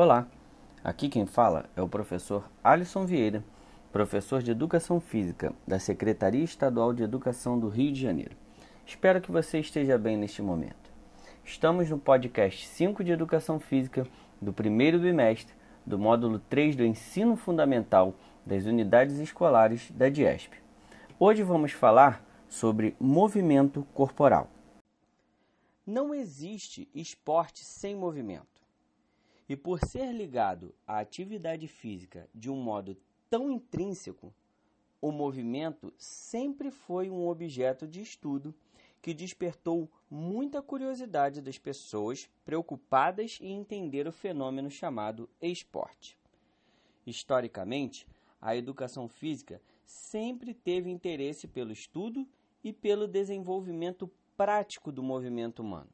Olá, aqui quem fala é o professor Alisson Vieira, professor de Educação Física da Secretaria Estadual de Educação do Rio de Janeiro. Espero que você esteja bem neste momento. Estamos no podcast 5 de Educação Física do primeiro bimestre do módulo 3 do Ensino Fundamental das Unidades Escolares da DIESP. Hoje vamos falar sobre movimento corporal. Não existe esporte sem movimento. E por ser ligado à atividade física de um modo tão intrínseco, o movimento sempre foi um objeto de estudo que despertou muita curiosidade das pessoas preocupadas em entender o fenômeno chamado esporte. Historicamente, a educação física sempre teve interesse pelo estudo e pelo desenvolvimento prático do movimento humano.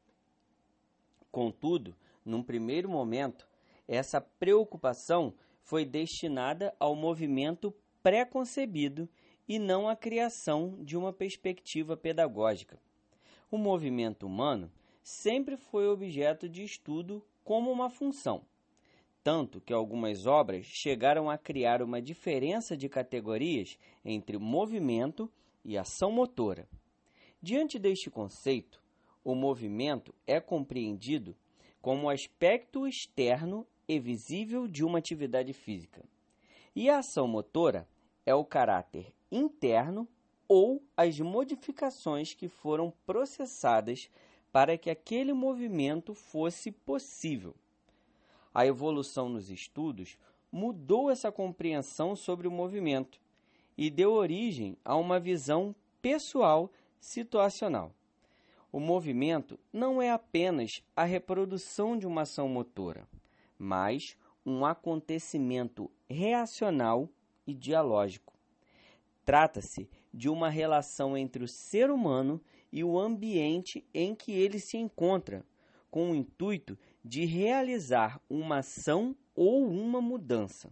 Contudo, num primeiro momento, essa preocupação foi destinada ao movimento pré-concebido e não à criação de uma perspectiva pedagógica. O movimento humano sempre foi objeto de estudo como uma função, tanto que algumas obras chegaram a criar uma diferença de categorias entre movimento e ação motora. Diante deste conceito, o movimento é compreendido como aspecto externo e visível de uma atividade física. E a ação motora é o caráter interno ou as modificações que foram processadas para que aquele movimento fosse possível. A evolução nos estudos mudou essa compreensão sobre o movimento e deu origem a uma visão pessoal situacional. O movimento não é apenas a reprodução de uma ação motora mas um acontecimento reacional e dialógico. Trata-se de uma relação entre o ser humano e o ambiente em que ele se encontra, com o intuito de realizar uma ação ou uma mudança.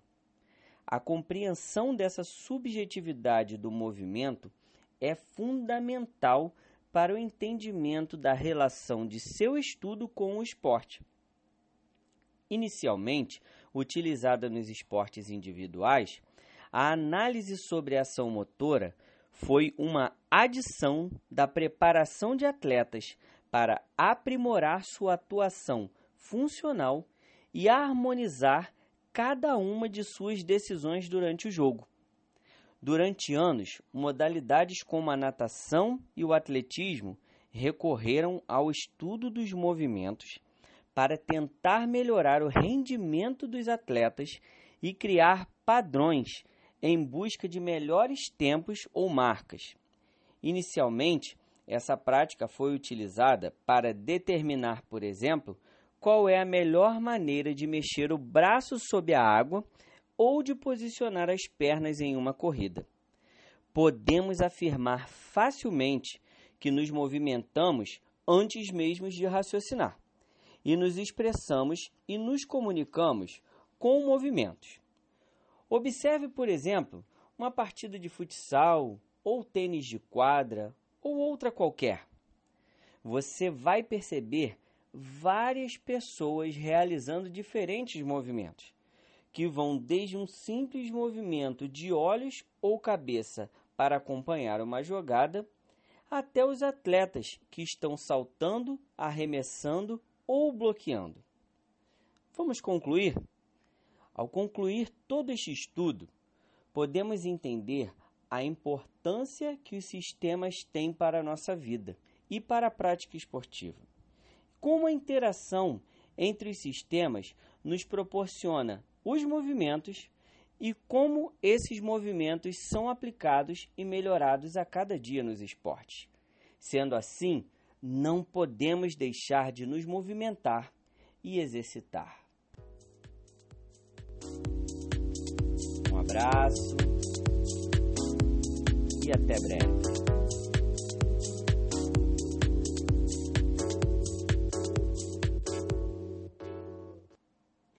A compreensão dessa subjetividade do movimento é fundamental para o entendimento da relação de seu estudo com o esporte. Inicialmente utilizada nos esportes individuais, a análise sobre a ação motora foi uma adição da preparação de atletas para aprimorar sua atuação funcional e harmonizar cada uma de suas decisões durante o jogo. Durante anos, modalidades como a natação e o atletismo recorreram ao estudo dos movimentos para tentar melhorar o rendimento dos atletas e criar padrões em busca de melhores tempos ou marcas. Inicialmente, essa prática foi utilizada para determinar, por exemplo, qual é a melhor maneira de mexer o braço sob a água ou de posicionar as pernas em uma corrida. Podemos afirmar facilmente que nos movimentamos antes mesmo de raciocinar e nos expressamos e nos comunicamos com movimentos. Observe, por exemplo, uma partida de futsal ou tênis de quadra ou outra qualquer. Você vai perceber várias pessoas realizando diferentes movimentos, que vão desde um simples movimento de olhos ou cabeça para acompanhar uma jogada, até os atletas que estão saltando, arremessando ou bloqueando. Vamos concluir? Ao concluir todo este estudo, podemos entender a importância que os sistemas têm para a nossa vida e para a prática esportiva. Como a interação entre os sistemas nos proporciona os movimentos e como esses movimentos são aplicados e melhorados a cada dia nos esportes. Sendo assim, não podemos deixar de nos movimentar e exercitar. Um abraço e até breve.